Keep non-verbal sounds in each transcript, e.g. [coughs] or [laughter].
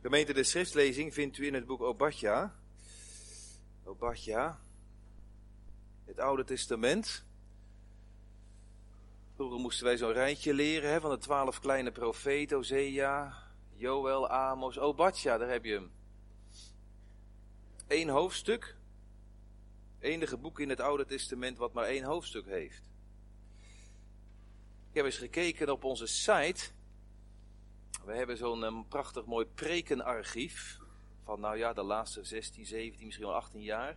Gemeente de schriftlezing vindt u in het boek Obadja. Obadja. Het Oude Testament. Vroeger moesten wij zo'n rijtje leren hè, van de twaalf kleine profeten. Hosea, Joel, Amos, Obadja, daar heb je hem. Eén hoofdstuk. Enige boek in het Oude Testament wat maar één hoofdstuk heeft. Ik heb eens gekeken op onze site. We hebben zo'n um, prachtig mooi prekenarchief. Van nou ja, de laatste 16, 17, misschien wel 18 jaar.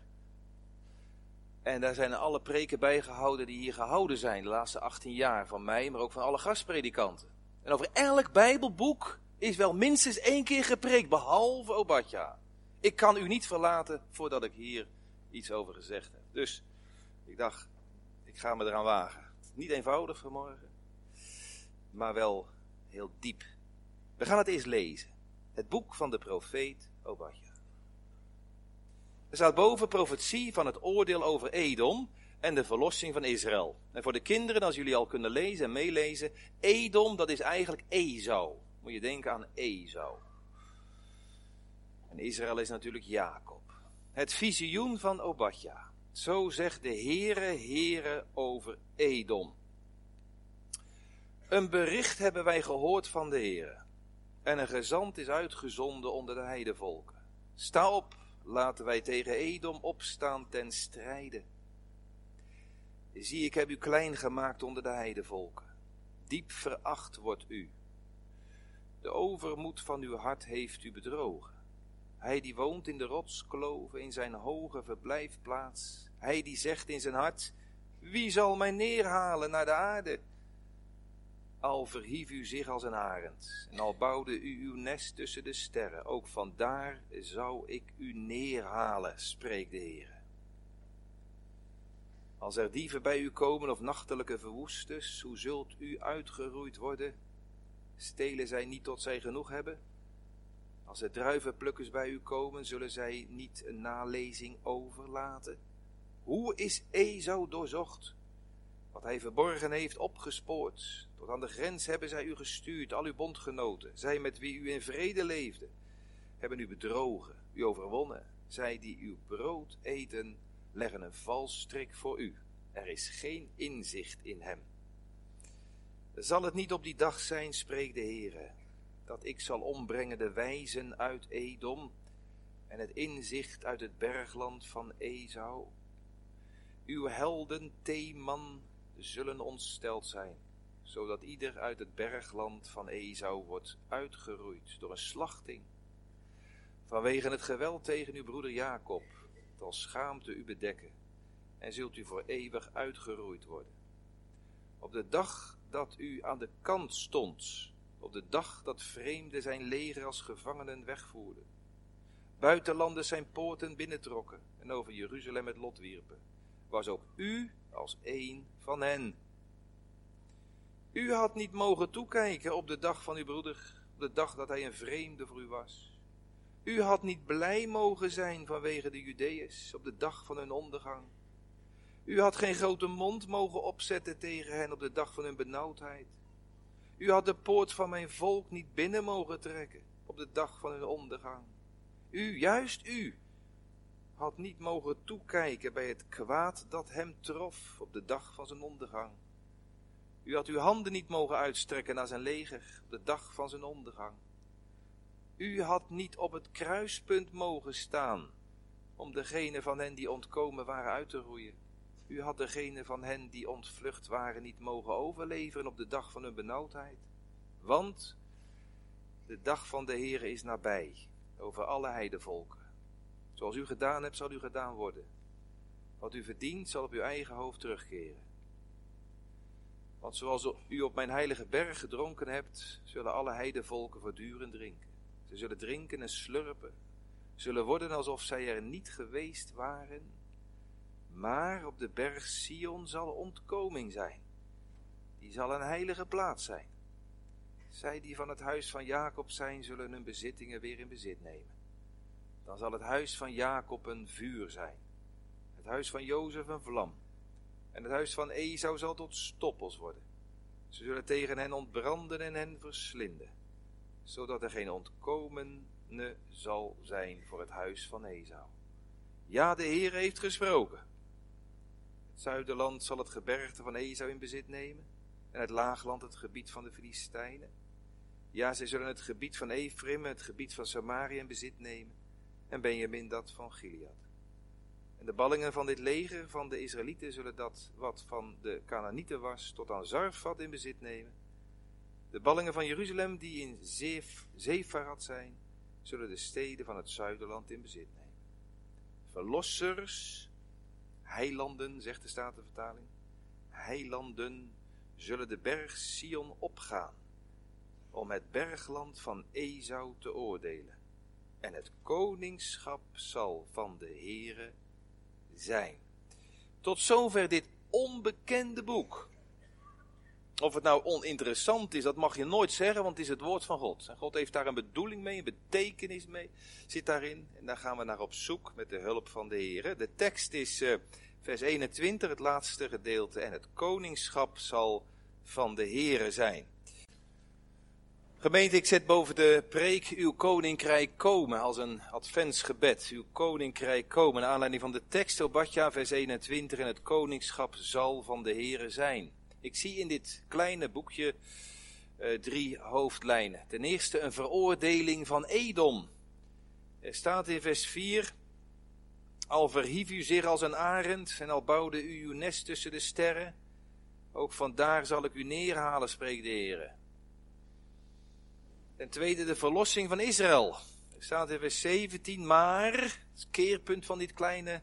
En daar zijn alle preken bijgehouden die hier gehouden zijn. De laatste 18 jaar van mij, maar ook van alle gastpredikanten. En over elk Bijbelboek is wel minstens één keer gepreekt, behalve Obadja. Ik kan u niet verlaten voordat ik hier iets over gezegd heb. Dus ik dacht, ik ga me eraan wagen. Niet eenvoudig vanmorgen, maar wel heel diep. We gaan het eerst lezen. Het boek van de profeet Obadja. Er staat boven profetie van het oordeel over Edom en de verlossing van Israël. En voor de kinderen, als jullie al kunnen lezen en meelezen, Edom, dat is eigenlijk Ezou. Moet je denken aan Ezou. En Israël is natuurlijk Jacob. Het visioen van Obadja. Zo zegt de Heere, Heere over Edom. Een bericht hebben wij gehoord van de Heere. En een gezant is uitgezonden onder de heidevolken. Sta op, laten wij tegen Edom opstaan ten strijde. Zie, ik heb u klein gemaakt onder de heidevolken. Diep veracht wordt u. De overmoed van uw hart heeft u bedrogen. Hij die woont in de rotskloven, in zijn hoge verblijfplaats. Hij die zegt in zijn hart, wie zal mij neerhalen naar de aarde? Al verhief u zich als een arend, en al bouwde u uw nest tussen de sterren, ook vandaar zou ik u neerhalen, spreekt de Heer. Als er dieven bij u komen of nachtelijke verwoesters, hoe zult u uitgeroeid worden? Stelen zij niet tot zij genoeg hebben? Als er druivenplukkers bij u komen, zullen zij niet een nalezing overlaten? Hoe is Ezou doorzocht? Wat hij verborgen heeft opgespoord. Tot aan de grens hebben zij u gestuurd, al uw bondgenoten. Zij met wie u in vrede leefde, hebben u bedrogen, u overwonnen. Zij die uw brood eten, leggen een valstrik voor u. Er is geen inzicht in hem. Zal het niet op die dag zijn, spreekt de Heere, dat ik zal ombrengen de wijzen uit Edom en het inzicht uit het bergland van Ezou? Uw helden, Theeman, zullen ontsteld zijn, zodat ieder uit het bergland van Ezou wordt uitgeroeid door een slachting. Vanwege het geweld tegen uw broeder Jacob, zal schaamte u bedekken, en zult u voor eeuwig uitgeroeid worden. Op de dag dat u aan de kant stond, op de dag dat vreemden zijn leger als gevangenen wegvoerden, buitenlanders zijn poorten binnentrokken en over Jeruzalem het lot wierpen, was ook u als een van hen. U had niet mogen toekijken op de dag van uw broeder, op de dag dat hij een vreemde voor u was. U had niet blij mogen zijn vanwege de Judeërs op de dag van hun ondergang. U had geen grote mond mogen opzetten tegen hen op de dag van hun benauwdheid. U had de poort van mijn volk niet binnen mogen trekken op de dag van hun ondergang. U, juist u, had niet mogen toekijken bij het kwaad dat hem trof op de dag van zijn ondergang. U had uw handen niet mogen uitstrekken naar zijn leger op de dag van zijn ondergang. U had niet op het kruispunt mogen staan om degene van hen die ontkomen waren uit te roeien. U had degene van hen die ontvlucht waren niet mogen overleveren op de dag van hun benauwdheid. Want de dag van de Heere is nabij over alle heidevolken. Zoals u gedaan hebt, zal u gedaan worden. Wat u verdient, zal op uw eigen hoofd terugkeren. Want zoals u op mijn heilige berg gedronken hebt, zullen alle heidevolken voortdurend drinken. Ze zullen drinken en slurpen, zullen worden alsof zij er niet geweest waren. Maar op de berg Sion zal ontkoming zijn. Die zal een heilige plaats zijn. Zij die van het huis van Jacob zijn, zullen hun bezittingen weer in bezit nemen. Dan zal het huis van Jacob een vuur zijn, het huis van Jozef een vlam, en het huis van Esau zal tot stoppels worden. Ze zullen tegen hen ontbranden en hen verslinden, zodat er geen ontkomen ruïne zal zijn voor het huis van Esau. Ja, de Heer heeft gesproken. Het zuiderland zal het gebergte van Esau in bezit nemen en het laagland het gebied van de Filistijnen. Ja, zij zullen het gebied van Ephraim, het gebied van Samaria in bezit nemen en Benjamin dat van Gilead. En de ballingen van dit leger van de Israëlieten zullen dat wat van de Canaanieten was tot aan Zarfat in bezit nemen. De ballingen van Jeruzalem die in Zef, Zefarat zijn, zullen de steden van het zuiderland in bezit nemen. Verlossers, heilanden, zegt de Statenvertaling, heilanden zullen de berg Sion opgaan om het bergland van Esau te oordelen. En het koningschap zal van de Heere zijn. Tot zover dit onbekende boek. Of het nou oninteressant is, dat mag je nooit zeggen, want het is het woord van God. En God heeft daar een bedoeling mee, een betekenis mee, zit daarin. En daar gaan we naar op zoek met de hulp van de Heer. De tekst is uh, vers 21, het laatste gedeelte. En het koningschap zal van de Heere zijn. Gemeente, ik zet boven de preek uw koninkrijk komen als een adventsgebed. Uw koninkrijk komen, naar aanleiding van de tekst Obadja vers 21 en het koningschap zal van de Heere zijn. Ik zie in dit kleine boekje uh, drie hoofdlijnen. Ten eerste een veroordeling van Edom. Er staat in vers 4, al verhief u zich als een arend en al bouwde u uw nest tussen de sterren, ook vandaar zal ik u neerhalen, spreekt de Heer. Ten tweede de verlossing van Israël. Er staat in vers 17, maar, het keerpunt van dit kleine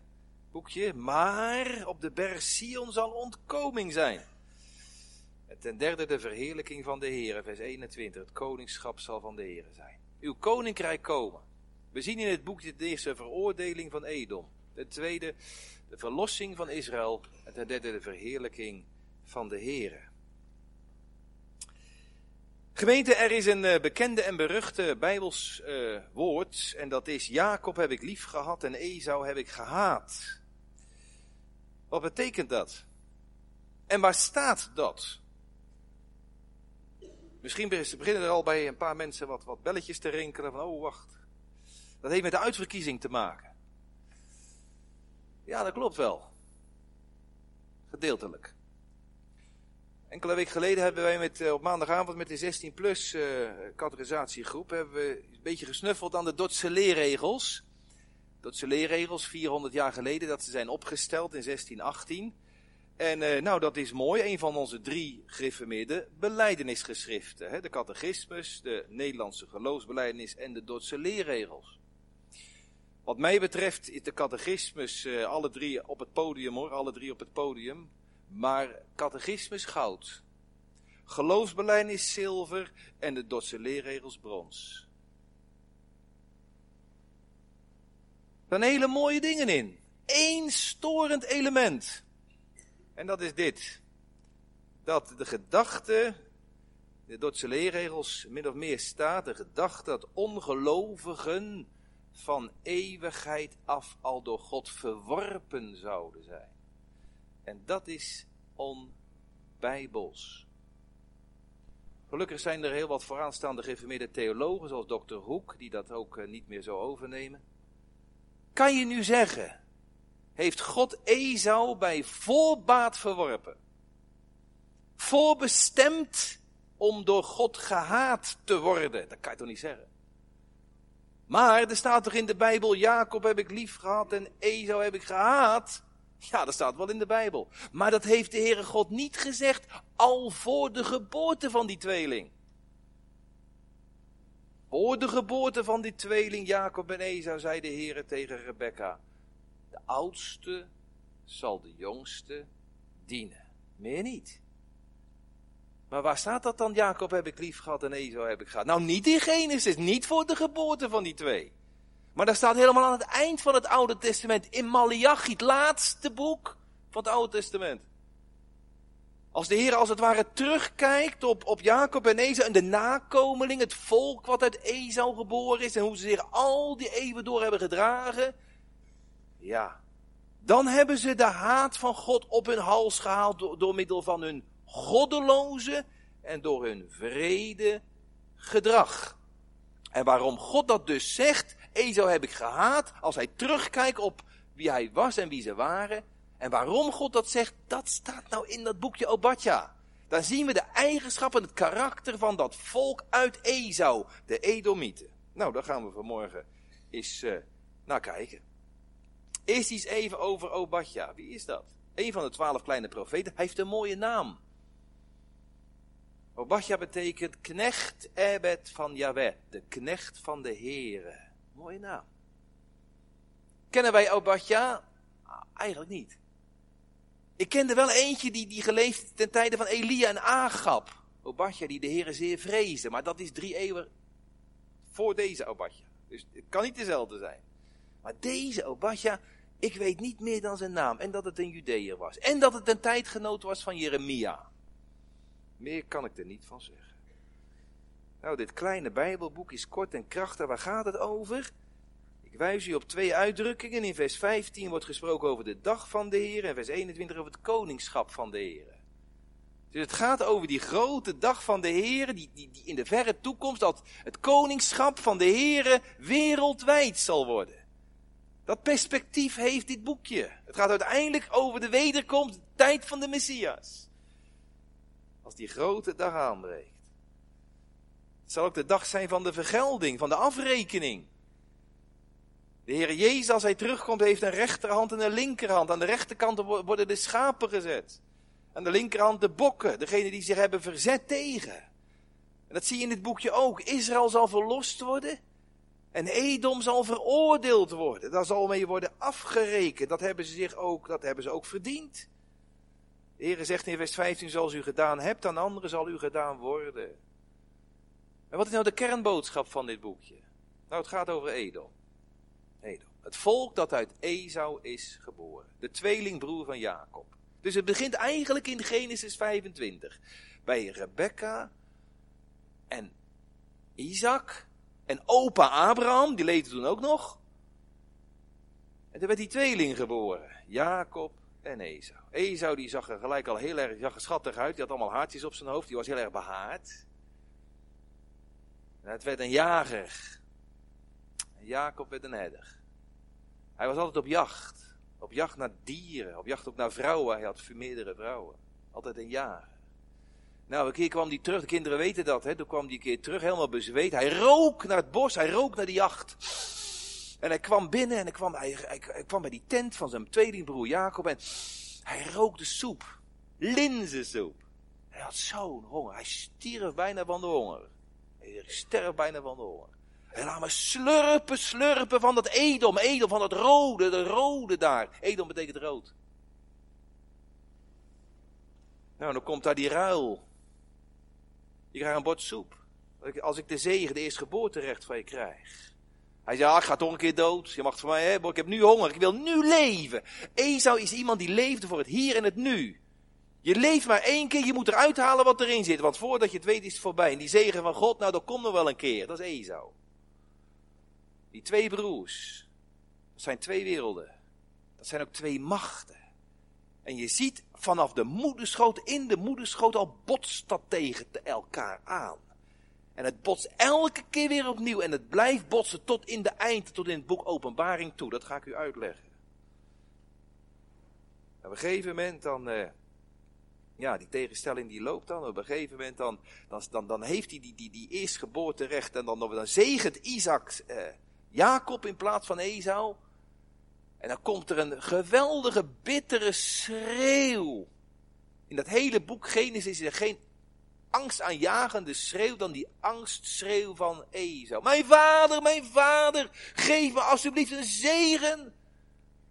boekje, maar op de berg Sion zal ontkoming zijn. En ten derde de verheerlijking van de Heer, vers 21, het koningschap zal van de Heer zijn. Uw koninkrijk komen. We zien in het boekje de eerste veroordeling van Edom. Ten tweede de verlossing van Israël. En ten derde de verheerlijking van de Heer. Gemeente, er is een uh, bekende en beruchte Bijbels uh, woord. En dat is Jacob heb ik lief gehad en Esau heb ik gehaat. Wat betekent dat? En waar staat dat? Misschien beginnen er al bij een paar mensen wat, wat belletjes te rinkelen van, oh wacht. Dat heeft met de uitverkiezing te maken. Ja, dat klopt wel. Gedeeltelijk. Enkele weken geleden hebben wij met, eh, op maandagavond met de 16 plus uh, categorisatiegroep hebben we een beetje gesnuffeld aan de Dotse leerregels. Dotse leerregels, 400 jaar geleden dat ze zijn opgesteld in 1618. En uh, nou, dat is mooi. Een van onze drie gereformeerde beleidenisgeschriften. Hè? De catechismus, de Nederlandse geloofsbeleidenis en de Dordtse leerregels. Wat mij betreft is de catechismus alle drie op het podium hoor, alle drie op het podium. Maar catechismus goud. Geloofsbeleidenis zilver en de Dordtse leerregels brons. Er zijn hele mooie dingen in. Eén storend element. En dat is dit. Dat de gedachte, de Dordtse leerregels min of meer staat, de gedachte dat ongelovigen van eeuwigheid af al door God verworpen zouden zijn. En dat is onbijbels. Gelukkig zijn er heel wat vooraanstaande geïnformeerde theologen, zoals Dr. Hoek, die dat ook eh, niet meer zo overnemen. Kan je nu zeggen heeft God Esau bij voorbaat verworpen. Voorbestemd om door God gehaat te worden. Dat kan je toch niet zeggen? Maar er staat toch in de Bijbel, Jacob heb ik lief gehad en Esau heb ik gehaat. [laughs] Ja, dat staat wel in de Bijbel. Maar dat heeft de Heere God niet gezegd al voor de geboorte van die tweeling. Voor de geboorte van die tweeling Jacob en Esau zei de Heere tegen Rebekka. De oudste zal de jongste dienen. Meer niet. Maar waar staat dat dan? Jacob heb ik lief gehad en Esau heb ik gehad. Nou, niet in Genesis, niet voor de geboorte van die twee. Maar daar staat helemaal aan het eind van het Oude Testament, in Malachi, het laatste boek van het Oude Testament. Als de Heer als het ware terugkijkt op, op Jacob en Esau en de nakomeling, het volk wat uit Esau geboren is en hoe ze zich al die eeuwen door hebben gedragen, ja, dan hebben ze de haat van God op hun hals gehaald door, door middel van hun goddeloze en door hun vrede gedrag. En waarom God dat dus zegt, Esau heb ik gehaat, als hij terugkijkt op wie hij was en wie ze waren. En waarom God dat zegt, dat staat nou in dat boekje Obadja. Dan zien we de eigenschappen, het karakter van dat volk uit Esau, de Edomieten. Nou, daar gaan we vanmorgen eens uh, naar kijken. Eerst iets even over Obadja. Wie is dat? Een van de twaalf kleine profeten. Hij heeft een mooie naam. Obadja betekent knecht Ebed van Yahweh, de knecht van de Here. Mooie naam. Kennen wij Obadja? Ah, eigenlijk niet. Ik kende wel eentje die, die geleefd ten tijde van Elia en Agab. Obadja die de Here zeer vreesde, maar dat is drie eeuwen voor deze Obadja. Dus het kan niet dezelfde zijn. Maar deze Obadja, ik weet niet meer dan zijn naam. En dat het een Judeër was. En dat het een tijdgenoot was van Jeremia. Meer kan ik er niet van zeggen. Nou, dit kleine Bijbelboek is kort en krachtig. Waar gaat het over? Ik wijs u op twee uitdrukkingen. In vers 15 wordt gesproken over de dag van de Heer. En vers 21 over het koningschap van de Heer. Dus het gaat over die grote dag van de Heer, die, die, die in de verre toekomst, dat het koningschap van de Heer wereldwijd zal worden. Dat perspectief heeft dit boekje. Het gaat uiteindelijk over de wederkomst, de tijd van de Messias. Als die grote dag aanbreekt. Het zal ook de dag zijn van de vergelding, van de afrekening. De Heer Jezus, als hij terugkomt, heeft een rechterhand en een linkerhand. Aan de rechterkant worden de schapen gezet. Aan de linkerhand de bokken, degene die zich hebben verzet tegen. En dat zie je in dit boekje ook. Israël zal verlost worden. En Edom zal veroordeeld worden. Daar zal mee worden afgerekend. Dat hebben ze zich ook, dat hebben ze ook verdiend. De Heer zegt in vers 15, zoals u gedaan hebt, aan anderen zal u gedaan worden. En wat is nou de kernboodschap van dit boekje? Nou, het gaat over Edom. Edom. Het volk dat uit Esau is geboren. De tweelingbroer van Jacob. Dus het begint eigenlijk in Genesis 25. Bij Rebecca en Isaac en opa Abraham, die leefde toen ook nog. En toen werd die tweeling geboren. Jacob en Esau. Esau die zag er gelijk al heel erg er schattig uit. Die had allemaal haartjes op zijn hoofd. Die was heel erg behaard. Het werd een jager. Jacob werd een herder. Hij was altijd op jacht. Op jacht naar dieren. Op jacht ook naar vrouwen. Hij had meerdere vrouwen. Altijd een jager. Nou, een keer kwam hij terug, de kinderen weten dat, hè. Toen kwam hij een keer terug, helemaal bezweet. Hij rook naar het bos, hij rook naar de jacht. En hij kwam binnen en hij kwam, kwam bij die tent van zijn tweelingbroer Jacob en hij rookte soep. Linzensoep. Hij had zo'n honger. Hij stierf bijna van de honger. Hij sterf bijna van de honger. En laat me slurpen, slurpen van dat edom, edom, van dat rode, de rode daar. Edom betekent rood. Nou, dan komt daar die ruil. Je krijgt een bord soep. Als ik de zegen, de eerstgeboorterecht van je krijg. Hij zei, ah, ik ga toch een keer dood. Je mag het van mij hebben, ik heb nu honger, ik wil nu leven. Esau is iemand die leefde voor het hier en het nu. Je leeft maar één keer, je moet eruit halen wat erin zit. Want voordat je het weet is het voorbij. En die zegen van God, nou dat komt nog wel een keer. Dat is Esau. Die twee broers. Dat zijn twee werelden. Dat zijn ook twee machten. En je ziet vanaf de moederschoot, in de moederschoot al botst dat tegen elkaar aan. En het botst elke keer weer opnieuw. En het blijft botsen tot in de eind, tot in het boek Openbaring toe. Dat ga ik u uitleggen. op een gegeven moment dan, uh, ja, die tegenstelling die loopt dan. Op een gegeven moment dan, dan, dan, heeft hij die, die, die eerstgeboorterecht. En dan, dan zegent Isaac uh, Jacob in plaats van Esau. En dan komt er een geweldige, bittere schreeuw. In dat hele boek Genesis is er geen angstaanjagende schreeuw dan die angstschreeuw van Esau. Mijn vader, mijn vader, geef me alsjeblieft een zegen.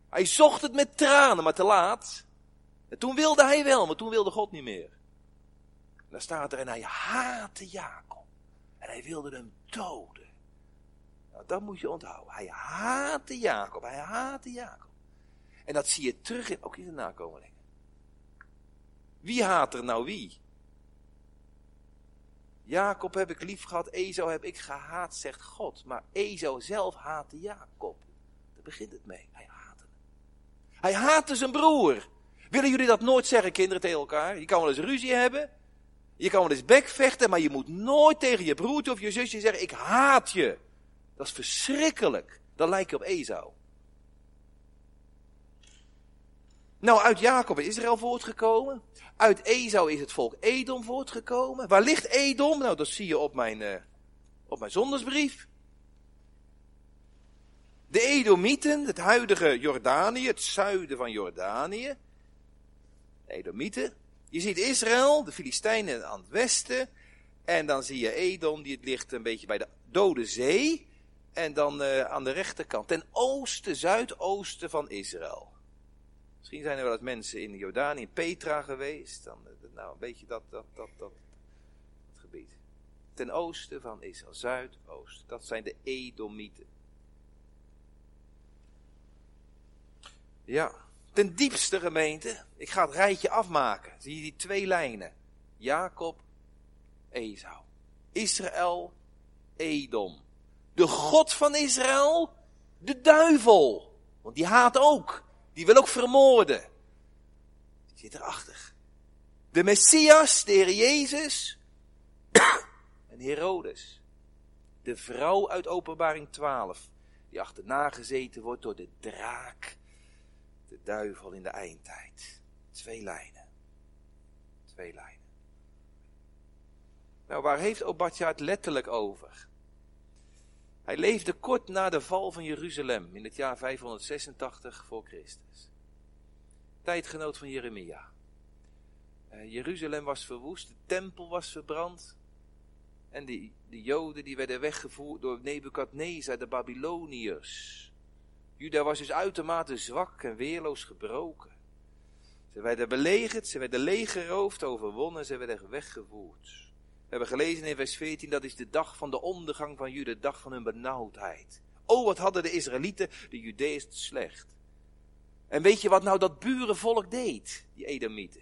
Hij zocht het met tranen, maar te laat. En toen wilde hij wel, maar toen wilde God niet meer. En dan staat er, en hij haatte Jacob. En hij wilde hem doden. Nou, dat moet je onthouden. Hij haatte Jacob. Hij haatte Jacob. En dat zie je terug in, ook in de nakomelingen. Wie haat er nou wie? Jacob heb ik lief gehad, Ezo heb ik gehaat, zegt God. Maar Ezo zelf haatte Jacob. Daar begint het mee. Hij haatte hem. Hij haatte zijn broer. Willen jullie dat nooit zeggen, kinderen, tegen elkaar? Je kan wel eens ruzie hebben. Je kan wel eens bekvechten, maar je moet nooit tegen je broertje of je zusje zeggen, ik haat je. Dat is verschrikkelijk. Dan lijkt je op Esau. Nou, uit Jacob is Israël voortgekomen. Uit Esau is het volk Edom voortgekomen. Waar ligt Edom? Nou, dat zie je op mijn, uh, op mijn zondagsbrief. De Edomieten, het huidige Jordanië, het zuiden van Jordanië. Edomieten. Je ziet Israël, de Filistijnen aan het westen. En dan zie je Edom, die ligt een beetje bij de Dode Zee. En dan uh, aan de rechterkant, ten oosten, zuidoosten van Israël. Misschien zijn er wel eens mensen in Jordanië, in Petra geweest. Dan, eh, nou, een beetje dat, dat, dat, dat, dat gebied. Ten oosten van Israël, zuidoost. Dat zijn de Edomieten. Ja, ten diepste gemeente. Ik ga het rijtje afmaken. Zie je die twee lijnen? Jacob, Esau. Israël, Edom. De God van Israël, de duivel. Want die haat ook. Die wil ook vermoorden. Die zit erachter. De Messias, de Heer Jezus. [coughs] en Herodes. De vrouw uit Openbaring 12. Die achterna gezeten wordt door de draak de duivel in de eindtijd. Twee lijnen. Twee lijnen. Nou, waar heeft Obadja het letterlijk over? Hij leefde kort na de val van Jeruzalem in het jaar 586 voor Christus. Tijdgenoot van Jeremia. Uh, Jeruzalem was verwoest, de tempel was verbrand. En die Joden die werden weggevoerd door Nebukadnezar, de Babyloniërs. Juda was dus uitermate zwak en weerloos gebroken. Ze werden belegerd, ze werden leeggeroofd, overwonnen, ze werden weggevoerd. We hebben gelezen in vers 14, dat is de dag van de ondergang van Juda, de dag van hun benauwdheid. Oh, wat hadden de Israëlieten, de Judeërs, slecht. En weet je wat nou dat burenvolk deed, die Edomieten?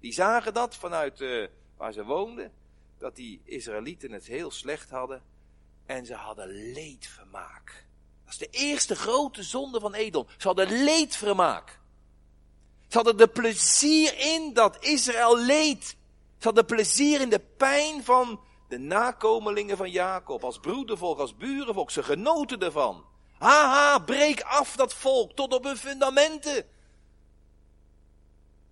Die zagen dat vanuit uh, waar ze woonden, dat die Israëlieten het heel slecht hadden. En ze hadden leedvermaak de eerste grote zonde van Edom. Ze hadden leedvermaak. Ze hadden de plezier in dat Israël leed. Ze hadden plezier in de pijn van de nakomelingen van Jacob. Als broedervolk, als burenvolk. Ze genoten ervan. Haha, breek af dat volk tot op hun fundamenten.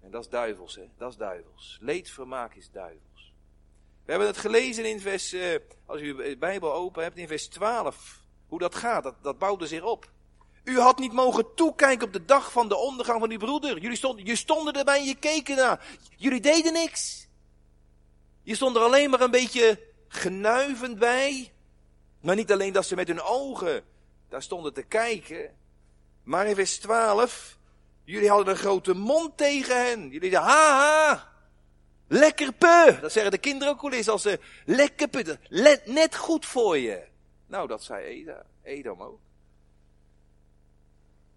En dat is duivels, hè? Dat is duivels. Leedvermaak is duivels. We hebben het gelezen in vers, uh, als u de Bijbel open hebt, in vers 12 hoe dat gaat, dat, dat bouwde zich op. U had niet mogen toekijken op de dag van de ondergang van uw broeder. Jullie stonden, je stonden erbij en je keken naar. Jullie deden niks. Je stond er alleen maar een beetje genuivend bij. Maar niet alleen dat ze met hun ogen daar stonden te kijken. Maar in vers 12, jullie hadden een grote mond tegen hen. Jullie zeiden, haha, lekker pu. Dat zeggen de kinderen ook wel eens als ze, lekker pu, net goed voor je. Nou, dat zei Edom ook.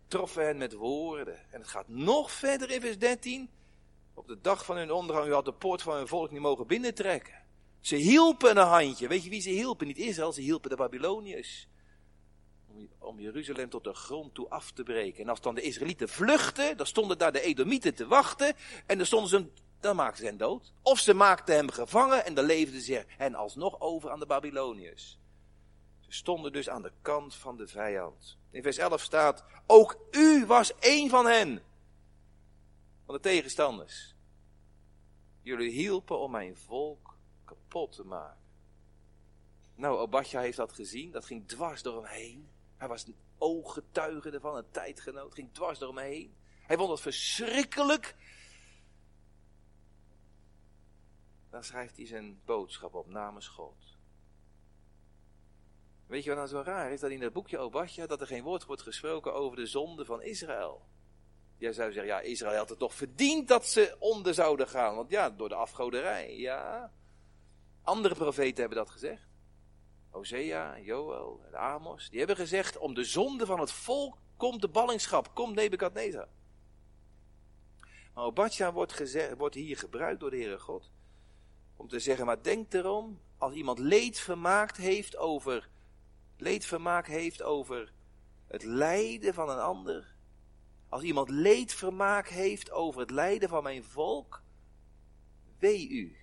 Troffen hen met woorden. En het gaat nog verder in vers 13. Op de dag van hun ondergang, u had de poort van hun volk niet mogen binnentrekken. Ze hielpen een handje. Weet je wie ze hielpen? Niet Israël, ze hielpen de Babyloniërs. Om Jeruzalem tot de grond toe af te breken. En als dan de Israëlieten vluchtten, dan stonden daar de Edomieten te wachten. En dan stonden ze dan maakten ze hen dood. Of ze maakten hem gevangen en dan leefden ze hen alsnog over aan de Babyloniërs stonden dus aan de kant van de vijand. In vers 11 staat, ook u was één van hen, van de tegenstanders. Jullie hielpen om mijn volk kapot te maken. Nou, Obadja heeft dat gezien, dat ging dwars door hem heen. Hij was een ooggetuige ervan, een tijdgenoot, ging dwars door hem heen. Hij vond het verschrikkelijk. Dan schrijft hij zijn boodschap op namens God. Weet je wat nou zo raar is? Dat in het boekje Obadja dat er geen woord wordt gesproken over de zonde van Israël. Jij zou zeggen, ja, Israël had het toch verdiend dat ze onder zouden gaan. Want ja, door de afgoderij, ja. Andere profeten hebben dat gezegd. Hosea, Joel en Amos. Die hebben gezegd, om de zonde van het volk komt de ballingschap, komt Nebukadnezar. Maar Obadja wordt, wordt hier gebruikt door de Heere God. Om te zeggen, maar denk erom, als iemand leed vermaakt heeft over leedvermaak heeft over het lijden van een ander, als iemand leedvermaak heeft over het lijden van mijn volk, wee u.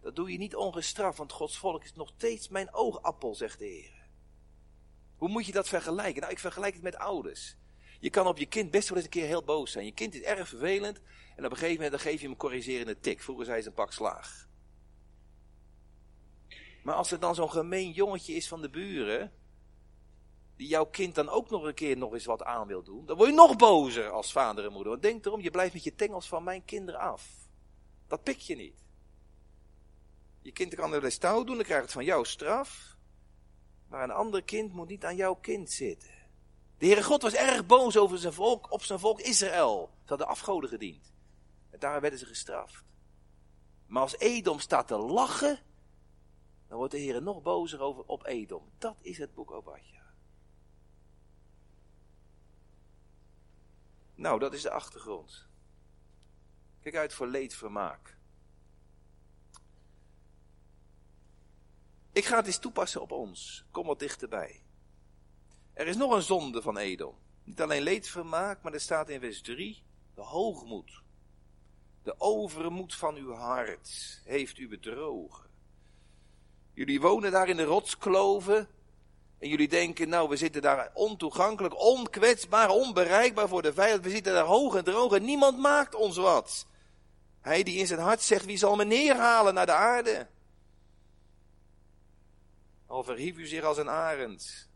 Dat doe je niet ongestraft, want Gods volk is nog steeds mijn oogappel, zegt de Heer. Hoe moet je dat vergelijken? Nou, ik vergelijk het met ouders. Je kan op je kind best wel eens een keer heel boos zijn. Je kind is erg vervelend en op een gegeven moment dan geef je hem een corrigerende tik. Vroeger zei ze een pak slaag. Maar als er dan zo'n gemeen jongetje is van de buren, die jouw kind dan ook nog een keer nog eens wat aan wil doen, dan word je nog bozer als vader en moeder. Want denk erom, je blijft met je tengels van mijn kinderen af. Dat pik je niet. Je kind kan er eens touw doen, dan krijgt het van jou straf. Maar een ander kind moet niet aan jouw kind zitten. De Heere God was erg boos over zijn volk, op zijn volk Israël. Ze hadden afgoden gediend. En daar werden ze gestraft. Maar als Edom staat te lachen, dan wordt de Heer nog bozer over op Edom. Dat is het boek Obadja. Nou, dat is de achtergrond. Kijk uit voor leedvermaak. Ik ga het eens toepassen op ons. Kom wat dichterbij. Er is nog een zonde van Edom. Niet alleen leedvermaak, maar er staat in vers 3 de hoogmoed. De overmoed van uw hart heeft u bedrogen. Jullie wonen daar in de rotskloven. En jullie denken, nou, we zitten daar ontoegankelijk, onkwetsbaar, onbereikbaar voor de vijand. We zitten daar hoog en droog en niemand maakt ons wat. Hij die in zijn hart zegt, wie zal me neerhalen naar de aarde? Al verhief u zich als een arend.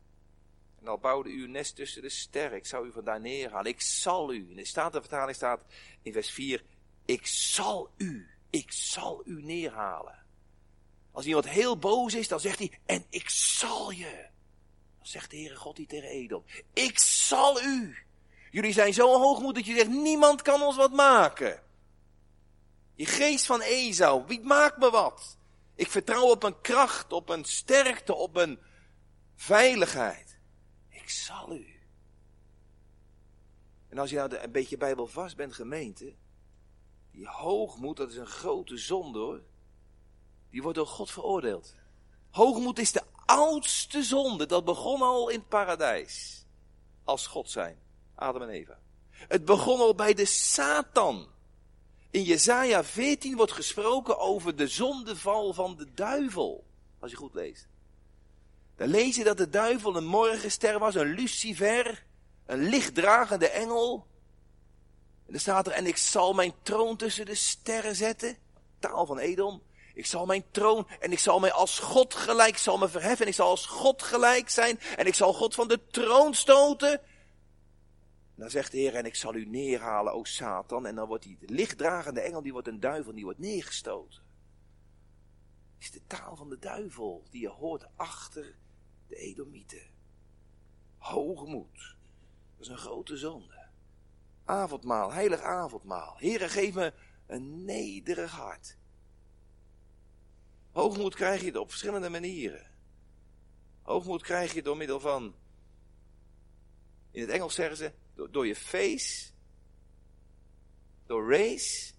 En al bouwde u een nest tussen de sterren. Ik zou u vandaar neerhalen. Ik zal u. In de Statenvertaling staat in vers 4. Ik zal u. Ik zal u neerhalen. Als iemand heel boos is, dan zegt hij. En ik zal je. Dan zegt de Heere God die tegen Edom. Ik zal u. Jullie zijn zo hoogmoed dat je zegt. Niemand kan ons wat maken. Je geest van Esau. Wie maakt me wat? Ik vertrouw op een kracht, op een sterkte, op een veiligheid. Ik zal u. En als je nou een beetje bijbelvast bent, gemeente, die hoogmoed, dat is een grote zonde hoor. Die wordt door God veroordeeld. Hoogmoed is de oudste zonde. Dat begon al in het paradijs. Als God zijn. Adam en Eva. Het begon al bij de Satan. In Jezaja 14 wordt gesproken over de zondeval van de duivel. Als je goed leest. Dan lees je dat de duivel een morgenster was, een lucifer, een lichtdragende engel. En dan staat er, en ik zal mijn troon tussen de sterren zetten. Taal van Edom. Ik zal mijn troon en ik zal mij als God gelijk, zal me verheffen en ik zal als God gelijk zijn en ik zal God van de troon stoten. Dan zegt de Heer, en ik zal u neerhalen, o Satan. En dan wordt die lichtdragende engel, die wordt een duivel, die wordt neergestoten. Het is de taal van de duivel, die je hoort achter de Edomieten. Hoogmoed. Dat is een grote zonde. Avondmaal, heilig avondmaal. Heere, geef me een nederig hart. Hoogmoed krijg je op verschillende manieren. Hoogmoed krijg je door middel van, in het Engels zeggen ze, door, je face, door race,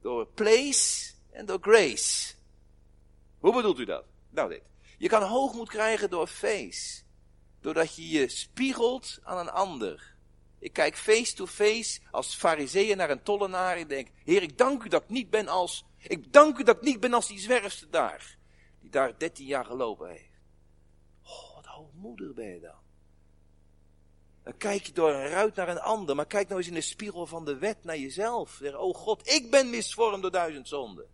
door place en door grace. Hoe bedoelt u dat? Nou dit. Je kan hoogmoed krijgen door face. Doordat je je spiegelt aan een ander. Ik kijk face to face als fariseeën naar een tollenaar en denk, Heer, ik dank u dat ik niet ben als, ik dank u dat ik niet ben als die zwerfste daar. Die daar 13 jaar gelopen heeft. Oh, wat hoogmoedig ben je dan. Dan kijk je door een ruit naar een ander, maar kijk nou eens in de spiegel van de wet naar jezelf. Zeg, oh God, ik ben misvormd door duizend zonden.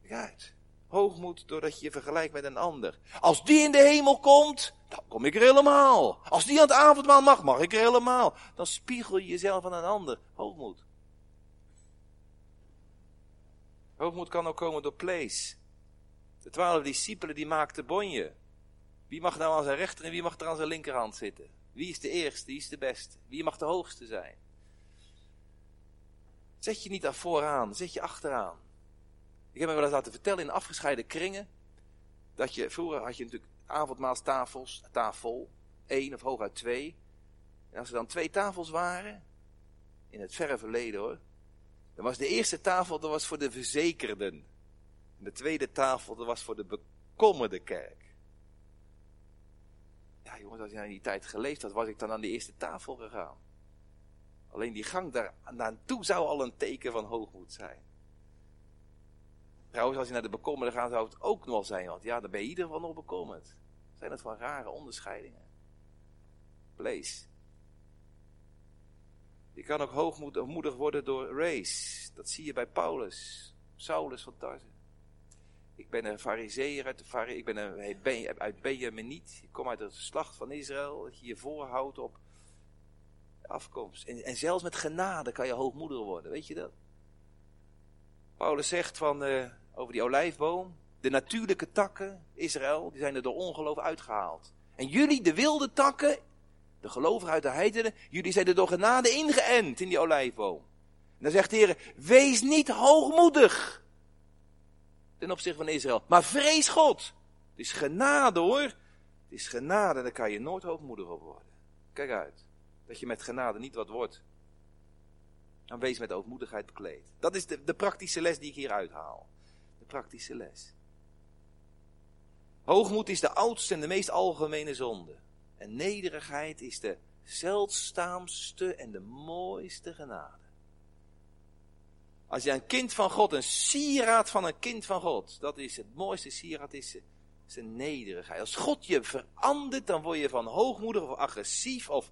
Kijk uit. Hoogmoed doordat je je vergelijkt met een ander. Als die in de hemel komt, dan kom ik er helemaal. Als die aan het avondmaal mag, mag ik er helemaal. Dan spiegel je jezelf aan een ander. Hoogmoed. Hoogmoed kan ook komen door place. De twaalf discipelen die maakten bonje. Wie mag nou aan zijn rechter en wie mag er aan zijn linkerhand zitten? Wie is de eerste, wie is de beste? Wie mag de hoogste zijn? Zet je niet daar vooraan, zet je achteraan. Ik heb me wel eens laten vertellen in afgescheiden kringen. Dat je, vroeger had je natuurlijk avondmaalstafels, tafel, één of hooguit twee. En als er dan twee tafels waren, in het verre verleden hoor, dan was de eerste tafel dat was voor de verzekerden. En de tweede tafel dat was voor de bekommerde kerk. Ja jongens, als je in die tijd geleefd had, was ik dan aan de eerste tafel gegaan. Alleen die gang daar naartoe zou al een teken van hoogmoed zijn. Trouwens, als je naar de bekommerde gaat, zou het ook nog zijn. Want ja, dan ben je in ieder geval nog bekommerd. Zijn dat van rare onderscheidingen? Place. Je kan ook hoogmoedig worden door race. Dat zie je bij Paulus. Saulus van Tarsen. Ik ben een fariseer uit de ik ben een, uit Benjaminiet. Ik kom uit het slacht van Israël. Dat je je voorhoudt op afkomst. En, en, zelfs met genade kan je hoogmoedig worden. Weet je dat? Paulus zegt van, uh, over die olijfboom. De natuurlijke takken, Israël, die zijn er door ongeloof uitgehaald. En jullie, de wilde takken, de gelovigen uit de heidenen, jullie zijn er door genade ingeënt in die olijfboom. En dan zegt de Heer, wees niet hoogmoedig ten opzichte van Israël, maar vrees God. Het is genade hoor. Het is genade, daar kan je nooit hoogmoedig op worden. Kijk uit, dat je met genade niet wat wordt. Dan wees met hoogmoedigheid bekleed. Dat is de, de praktische les die ik hier uithaal. De praktische les. Hoogmoed is de oudste en de meest algemene zonde. En nederigheid is de zeldzaamste en de mooiste genade. Als je een kind van God, een sieraad van een kind van God, dat is het mooiste sieraad, is zijn nederigheid. Als God je verandert, dan word je van hoogmoedig of agressief of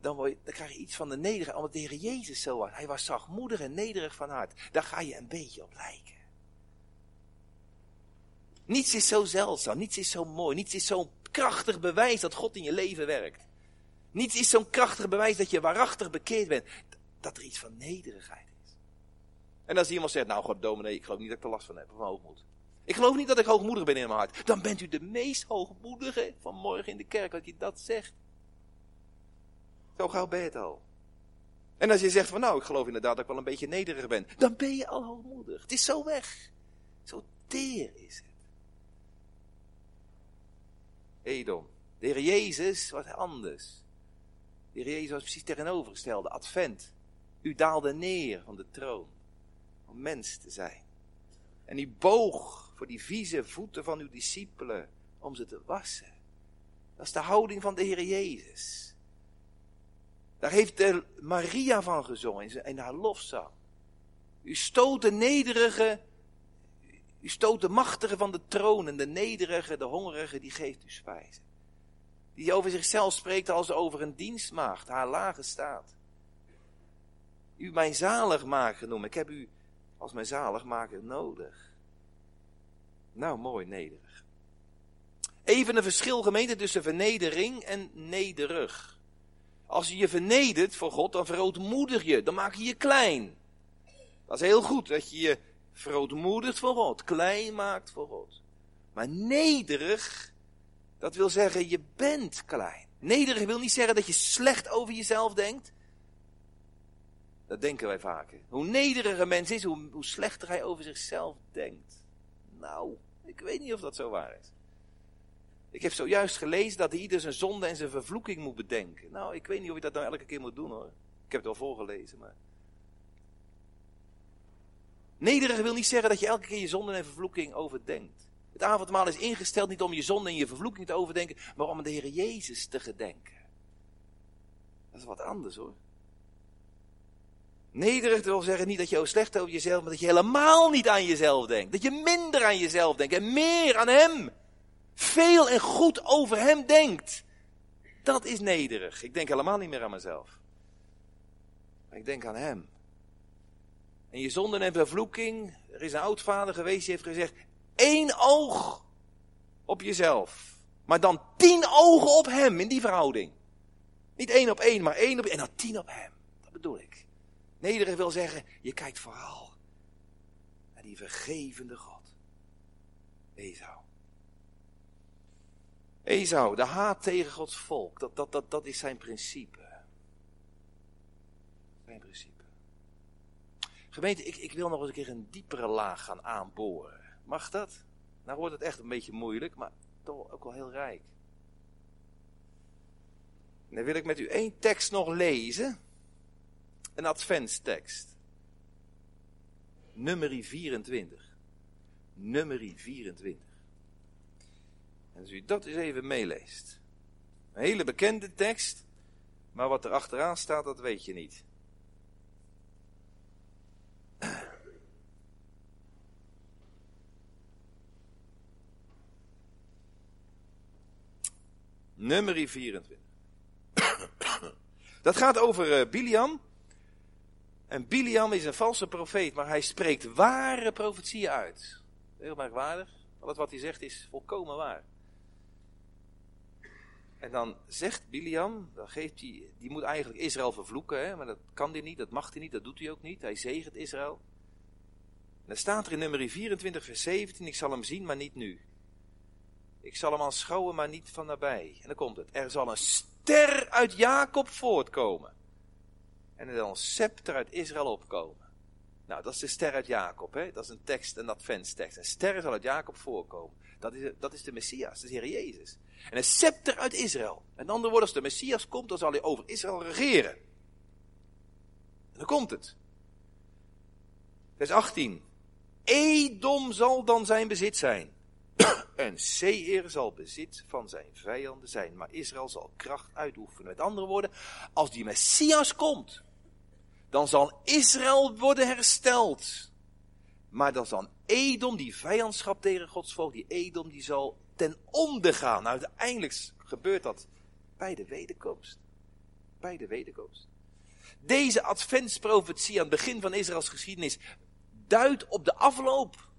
dan, word je, dan krijg je iets van de nederigheid. Omdat de Heer Jezus zo was. Hij was zachtmoedig en nederig van hart. Daar ga je een beetje op lijken. Niets is zo zeldzaam, niets is zo mooi, niets is zo'n krachtig bewijs dat God in je leven werkt. Niets is zo'n krachtig bewijs dat je waarachtig bekeerd bent. Dat er iets van nederigheid is. En als iemand zegt, nou god dominee, ik geloof niet dat ik er last van heb, van hoogmoed. Ik geloof niet dat ik hoogmoedig ben in mijn hart. Dan bent u de meest hoogmoedige van morgen in de kerk, dat je dat zegt. Zo gauw ben je het al. En als je zegt van nou, ik geloof inderdaad dat ik wel een beetje nederig ben. Dan ben je al hoogmoedig. Het is zo weg. Zo teer is het. Edom. De Heer Jezus was anders. De Heer Jezus was precies tegenovergestelde. Advent. U daalde neer van de troon. Om mens te zijn. En u boog voor die vieze voeten van uw discipelen. Om ze te wassen. Dat is de houding van de Heer Jezus. Daar heeft Maria van gezongen in haar lofzang. U stoot de nederige u stoot de machtige van de troon en de nederige, de hongerige, die geeft u spijzen. Die over zichzelf spreekt als over een dienstmaagd, haar lage staat. U mijn zaligmaker noemen. Ik heb u als mijn zaligmaker nodig. Nou, mooi, nederig. Even een verschil gemeente tussen vernedering en nederig. Als je je vernedert voor God, dan verootmoedig je, dan maak je je klein. Dat is heel goed, dat je je verootmoedigt voor God, klein maakt voor God. Maar nederig, dat wil zeggen, je bent klein. Nederig wil niet zeggen dat je slecht over jezelf denkt. Dat denken wij vaker. Hoe nederiger een mens is, hoe, hoe slechter hij over zichzelf denkt. Nou, ik weet niet of dat zo waar is. Ik heb zojuist gelezen dat ieder zijn zonde en zijn vervloeking moet bedenken. Nou, ik weet niet of je dat nou elke keer moet doen hoor. Ik heb het wel voorgelezen, maar. Nederig wil niet zeggen dat je elke keer je zonde en vervloeking overdenkt. Het avondmaal is ingesteld niet om je zonde en je vervloeking te overdenken, maar om de Heer Jezus te gedenken. Dat is wat anders hoor. Nederig wil zeggen niet dat je slecht over jezelf, maar dat je helemaal niet aan jezelf denkt. Dat je minder aan jezelf denkt en meer aan Hem. Veel en goed over Hem denkt. Dat is nederig. Ik denk helemaal niet meer aan mezelf. Maar ik denk aan Hem. En je zonde en vervloeking. Er is een oudvader geweest die heeft gezegd: één oog op jezelf. Maar dan tien ogen op hem in die verhouding. Niet één op één, maar één op en dan tien op hem. Dat bedoel ik. Nederig wil zeggen, je kijkt vooral naar die vergevende God. Esau. Esau, de haat tegen Gods volk, dat, dat, dat, dat is zijn principe. Zijn principe. Gemeente, ik, ik wil nog eens een keer een diepere laag gaan aanboren. Mag dat? Nou wordt het echt een beetje moeilijk, maar toch ook wel heel rijk. En dan wil ik met u één tekst nog lezen. Een adventstekst. Nummerie 24. Nummerie 24. En als u dat eens even meeleest. Een hele bekende tekst, maar wat er achteraan staat, dat weet je niet. Nummer 24. Dat gaat over uh, Biliam. En Biliam is een valse profeet, maar hij spreekt ware profetieën uit. Heel merkwaardig. Alles wat hij zegt is volkomen waar. En dan zegt Biliam, dan geeft hij, die moet eigenlijk Israël vervloeken, hè, maar dat kan hij niet, dat mag hij niet, dat doet hij ook niet. Hij zegent Israël. En dan staat er in nummer 24, vers 17, ik zal hem zien, maar niet nu. Ik zal hem aanschouwen, maar niet van nabij. En dan komt het. Er zal een ster uit Jacob voortkomen. En er zal een scepter uit Israël opkomen. Nou, dat is de ster uit Jacob. Hè? Dat is een tekst, een adventstekst. Een ster zal uit Jacob voorkomen. Dat is, dat is de Messias, de Heer Jezus. En een scepter uit Israël. En andere woorden, als de Messias komt, dan zal hij over Israël regeren. En dan komt het. Vers 18. Edom zal dan zijn bezit zijn. [coughs] En Seir zal bezit van zijn vijanden zijn, maar Israël zal kracht uitoefenen. Met andere woorden, als die Messias komt, dan zal Israël worden hersteld. Maar dan zal Edom, die vijandschap tegen Gods volk, die Edom, die zal ten onder gaan. Nou, uiteindelijk gebeurt dat bij de wederkomst. Bij de wederkomst. Deze adventsprofetie aan het begin van Israëls geschiedenis duidt op de afloop.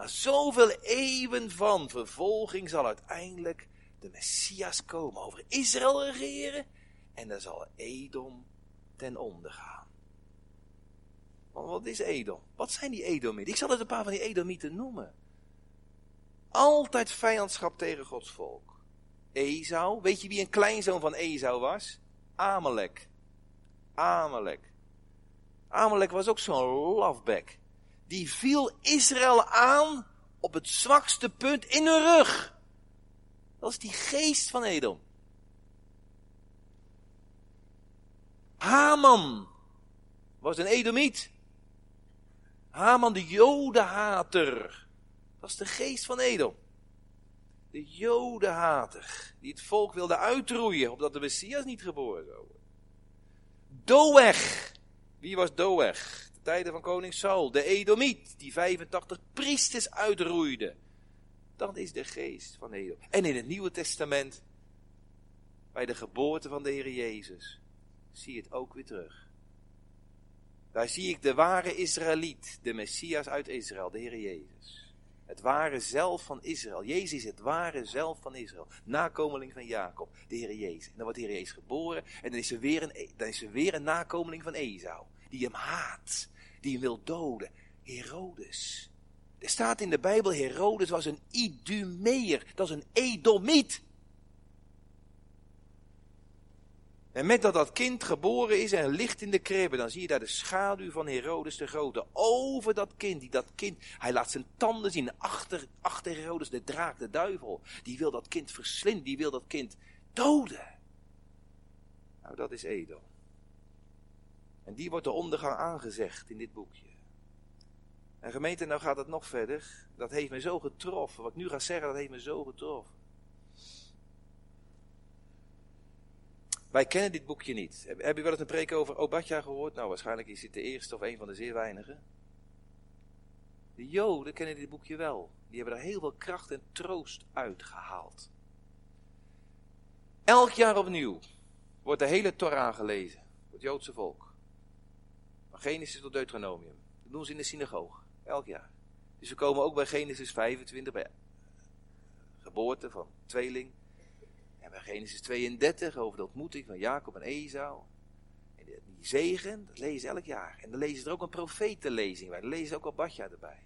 Na zoveel eeuwen van vervolging zal uiteindelijk de Messias komen, over Israël regeren en dan zal Edom ten onder gaan. Wat is Edom? Wat zijn die Edomieten? Ik zal het een paar van die Edomieten noemen. Altijd vijandschap tegen Gods volk. Esau, weet je wie een kleinzoon van Esau was? Amalek. Amalek. Amalek was ook zo'n loveback die viel Israël aan op het zwakste punt in hun rug. Dat is die geest van Edom. Haman was een Edomiet. Haman de jodenhater. Dat is de geest van Edom. De jodenhater. Die het volk wilde uitroeien, opdat de Messias niet geboren zou worden. Doeg. Wie was Doeg? Tijden van koning Saul, de Edomiet, die 85 priesters uitroeide. Dat is de geest van Edom. En in het Nieuwe Testament, bij de geboorte van de Heer Jezus, zie je het ook weer terug. Daar zie ik de ware Israëliet, de Messias uit Israël, de Heer Jezus. Het ware zelf van Israël. Jezus is het ware zelf van Israël. Nakomeling van Jacob, de Heer Jezus. En dan wordt de Heer Jezus geboren en dan is er weer een, dan is er weer een nakomeling van Esau. Die hem haat die hem wil doden. Herodes. Er staat in de Bijbel, Herodes was een Idumeer, dat is een Edomiet. En met dat dat kind geboren is en ligt in de kribbe, dan zie je daar de schaduw van Herodes de Grote over dat kind. Die dat kind, hij laat zijn tanden zien achter, achter Herodes, de draak, de duivel. Die wil dat kind verslinden, die wil dat kind doden. Nou, dat is Edom. En die wordt de ondergang aangezegd in dit boekje. En gemeente, nou gaat het nog verder. Dat heeft me zo getroffen. Wat ik nu ga zeggen, dat heeft me zo getroffen. Wij kennen dit boekje niet. Heb, je wel eens een preek over Obadja gehoord? Nou, waarschijnlijk is het de eerste of een van de zeer weinigen. De Joden kennen dit boekje wel. Die hebben er heel veel kracht en troost uitgehaald. Elk jaar opnieuw wordt de hele Torah gelezen. Het Joodse volk. Genesis tot Deuteronomium. Dat doen ze in de synagoge, elk jaar. Dus we komen ook bij Genesis 25, bij geboorte van tweeling. En bij Genesis 32 over de ontmoeting van Jacob en Esau. En die zegen, dat lezen ze elk jaar. En dan lezen ze er ook een profetenlezing bij. Dan lezen ze ook al erbij.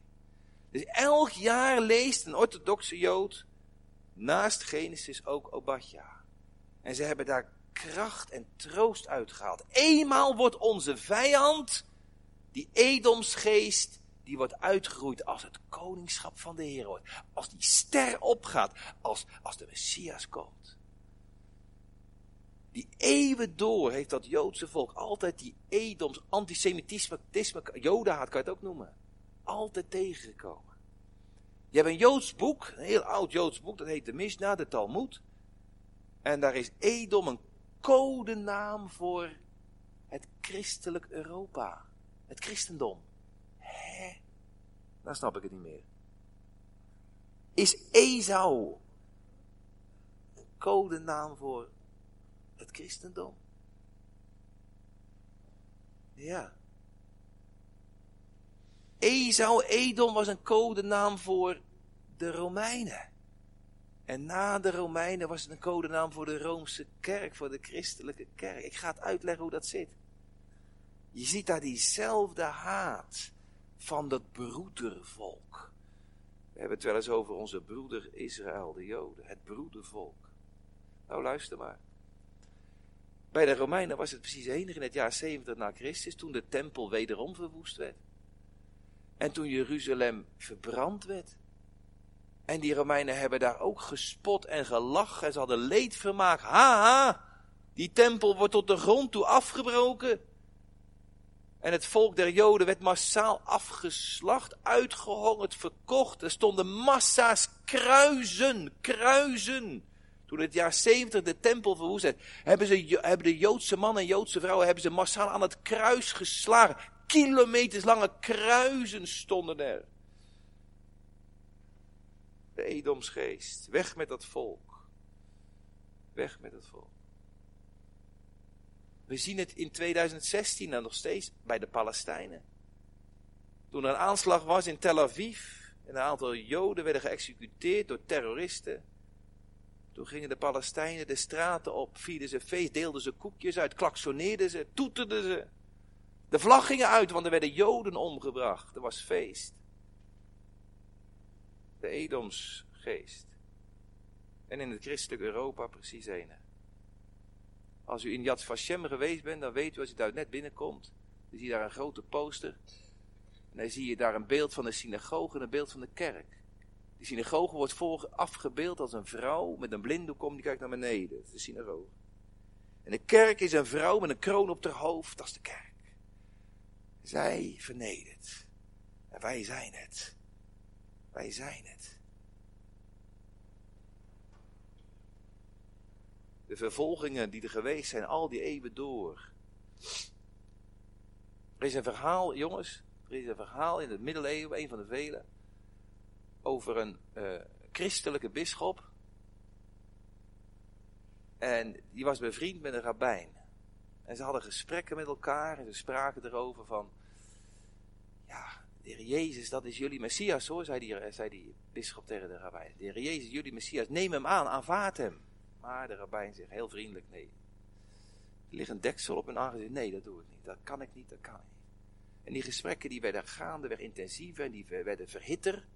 Dus elk jaar leest een orthodoxe Jood naast Genesis ook Obadja. En ze hebben daar kracht en troost uitgehaald. Eenmaal wordt onze vijand, die Edomsgeest, die wordt uitgegroeid als het koningschap van de Heer wordt. Als die ster opgaat, als, als de Messias komt. Die eeuwen door heeft dat Joodse volk altijd die Edoms, antisemitisme, jodenhaat kan je het ook noemen. Altijd tegengekomen. Je hebt een Joods boek, een heel oud Joods boek, dat heet de Mishnah, de Talmud. En daar is Edom een codenaam voor het christelijk Europa. Het christendom. Hè? Dan snap ik het niet meer. Is Esau een codenaam voor het christendom. Ja. Esau, Edom was een codenaam voor de Romeinen. En na de Romeinen was het een codenaam voor de Roomse kerk, voor de christelijke kerk. Ik ga het uitleggen hoe dat zit. Je ziet daar diezelfde haat van dat broedervolk. We hebben het wel eens over onze broeder Israël, de Joden, het broedervolk. Nou, luister maar. Bij de Romeinen was het precies enig in het jaar 70 na Christus, toen de tempel wederom verwoest werd. En toen Jeruzalem verbrand werd. En die Romeinen hebben daar ook gespot en gelachen en ze hadden leedvermaak. Haha, die tempel wordt tot de grond toe afgebroken. En het volk der Joden werd massaal afgeslacht, uitgehongerd, verkocht. Er stonden massa's kruisen, kruisen. Toen het jaar 70 de tempel verwoest werd, hebben, ze, hebben de Joodse mannen en Joodse vrouwen hebben ze massaal aan het kruis geslagen. Kilometers lange kruisen stonden er. De Edomsgeest, weg met dat volk. Weg met het volk. We zien het in 2016 dan nog steeds bij de Palestijnen. Toen er een aanslag was in Tel Aviv en een aantal Joden werden geëxecuteerd door terroristen. Toen gingen de Palestijnen de straten op, vierden ze feest, deelden ze koekjes uit, klaksoneerden ze, toeterden ze. De vlag ging uit, want er werden Joden omgebracht. Er was feest. De Edomsgeest. En in het christelijk Europa precies ene. Als u in Yad Vashem geweest bent, dan weet u als u daar net binnenkomt. Dan zie je daar een grote poster. En dan zie je daar een beeld van de synagoge en een beeld van de kerk. De synagoge wordt voor afgebeeld als een vrouw met een blinddoek om, die kijkt naar beneden. Dat is de synagoge. En de kerk is een vrouw met een kroon op haar hoofd, dat is de kerk. Zij vernedert. En wij zijn het. Wij zijn het. De vervolgingen die er geweest zijn, al die eeuwen door. Er is een verhaal, jongens, er is een verhaal in de middeleeuwen, een van de vele, over een uh, christelijke bisschop. En die was bevriend met een rabbijn. En ze hadden gesprekken met elkaar en ze spraken erover van, de Heer Jezus, dat is jullie Messias hoor, zei die, zei die bisschop tegen de rabbijn. De Heer Jezus, jullie Messias, neem hem aan, aanvaard hem. Maar de rabbijn zegt heel vriendelijk, nee. Er ligt een deksel op mijn aangezicht, nee, dat doe ik niet, dat kan ik niet, dat kan ik niet. En die gesprekken die werden gaande, werden intensiever en die werden verhitter.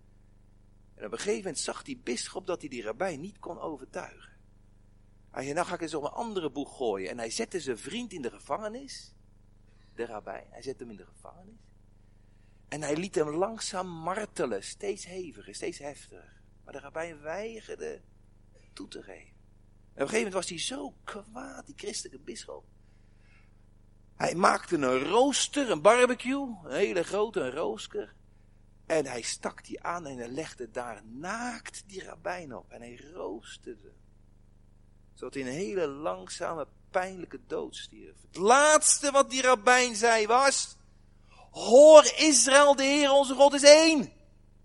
En op een gegeven moment zag die bisschop dat hij die rabbijn niet kon overtuigen. Hij zei, nou ga ik eens op een andere boeg gooien. En hij zette zijn vriend in de gevangenis. De rabbijn. Hij zette hem in de gevangenis. En hij liet hem langzaam martelen. Steeds heviger, steeds heftiger. Maar de rabbijn weigerde toe te geven. En op een gegeven moment was hij zo kwaad, die christelijke bisschop. Hij maakte een rooster, een barbecue. Een hele grote, een rooster. En hij stak die aan en hij legde daar naakt die rabbijn op. En hij roosterde. Zodat hij een hele langzame, pijnlijke dood stierf. Het laatste wat die rabbijn zei was... Hoor Israël, de Heer onze God is één.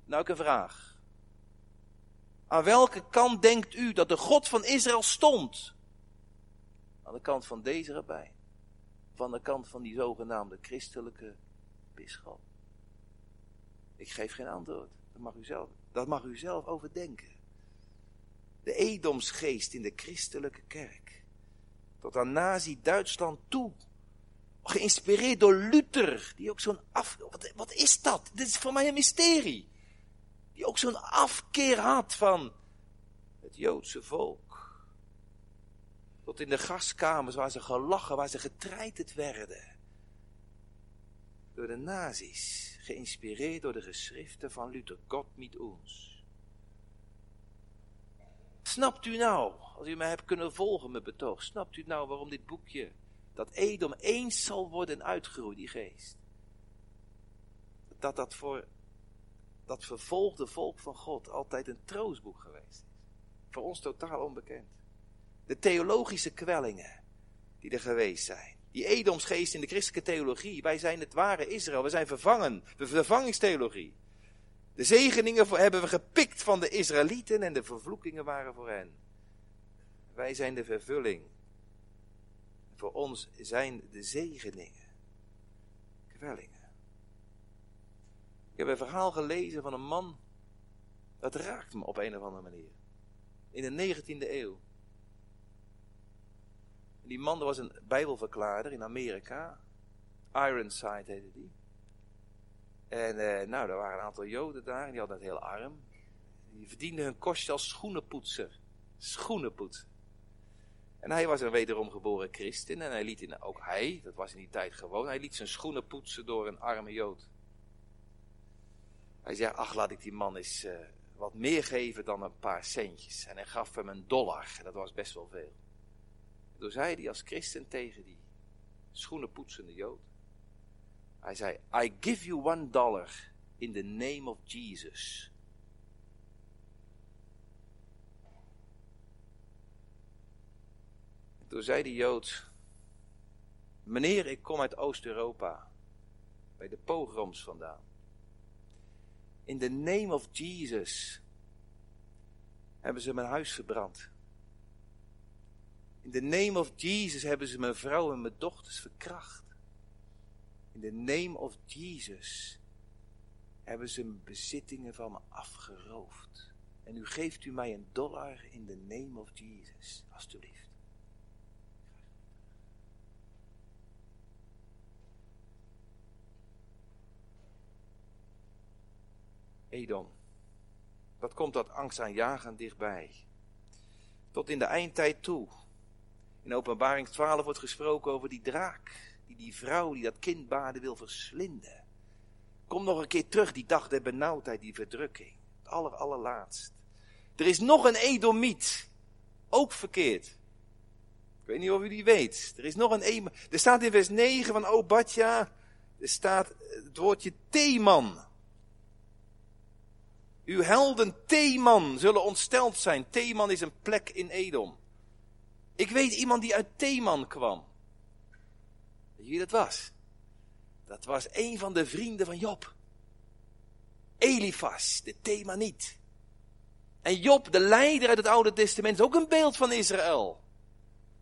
Nou, ik een vraag. Aan welke kant denkt u dat de God van Israël stond? Aan de kant van deze rabbijn. Van de kant van die zogenaamde christelijke bisschop. Ik geef geen antwoord. Dat mag u zelf, dat mag u zelf overdenken. De Edomsgeest in de christelijke kerk. Tot aan Nazi-Duitsland toe. Geïnspireerd door Luther. Die ook zo'n af... Wat, wat is dat? Dit is voor mij een mysterie. Die ook zo'n afkeer had van het Joodse volk. Tot in de gaskamers waar ze gelachen, waar ze getreiterd werden. Door de nazi's geïnspireerd door de geschriften van Luther, God met ons. Snapt u nou, als u mij hebt kunnen volgen met betoog, snapt u nou waarom dit boekje, dat Edom eens zal worden uitgeroeid, die geest. Dat dat voor dat vervolgde volk van God altijd een troostboek geweest is. Voor ons totaal onbekend. De theologische kwellingen die er geweest zijn. Die Edomsgeest in de christelijke theologie. Wij zijn het ware Israël. We zijn vervangen. De vervangingstheologie. De zegeningen hebben we gepikt van de Israëlieten en de vervloekingen waren voor hen. Wij zijn de vervulling. Voor ons zijn de zegeningen, kwellingen. Ik heb een verhaal gelezen van een man, dat raakt me op een of andere manier. In de 19e eeuw. Die man was een bijbelverklaarder in Amerika. Ironside heette die. En eh, nou, er waren een aantal joden daar, die hadden het heel arm. Die verdienden hun kostje als schoenenpoetser. Schoenenpoetser. En hij was een wederom geboren christen en hij liet in, ook hij, dat was in die tijd gewoon, hij liet zijn schoenen poetsen door een arme jood. Hij zei, ach laat ik die man eens uh, wat meer geven dan een paar centjes. En hij gaf hem een dollar, dat was best wel veel. Toen zei hij als christen tegen die schoenenpoetsende jood. Hij zei, I give you one dollar in the name of Jesus. Toen zei die Jood, meneer, ik kom uit Oost-Europa, bij de pogroms vandaan. In the name of Jesus hebben ze mijn huis verbrand. In the name of Jesus hebben ze mijn vrouw en mijn dochters verkracht. In the name of Jesus hebben ze mijn bezittingen van me afgeroofd. En nu geeft u mij een dollar in the name of Jesus, alstublieft. Edom. Wat komt dat angstaanjagend dichtbij? Tot in de eindtijd toe. In openbaring 12 wordt gesproken over die draak. Die die vrouw die dat kind baarde wil verslinden. Kom nog een keer terug, die dag der benauwdheid, die verdrukking. Het aller, allerlaatst. Er is nog een Edomiet. Ook verkeerd. Ik weet niet of u die weet. Er is nog een Edomiet. Er staat in vers 9 van Obadja. Er staat het woordje Theeman. Uw helden Theeman zullen ontsteld zijn. Theeman is een plek in Edom. Ik weet iemand die uit Theeman kwam. Weet je wie dat was? Dat was een van de vrienden van Job. Elifas, de Themaniet. En Job, de leider uit het Oude Testament, is ook een beeld van Israël.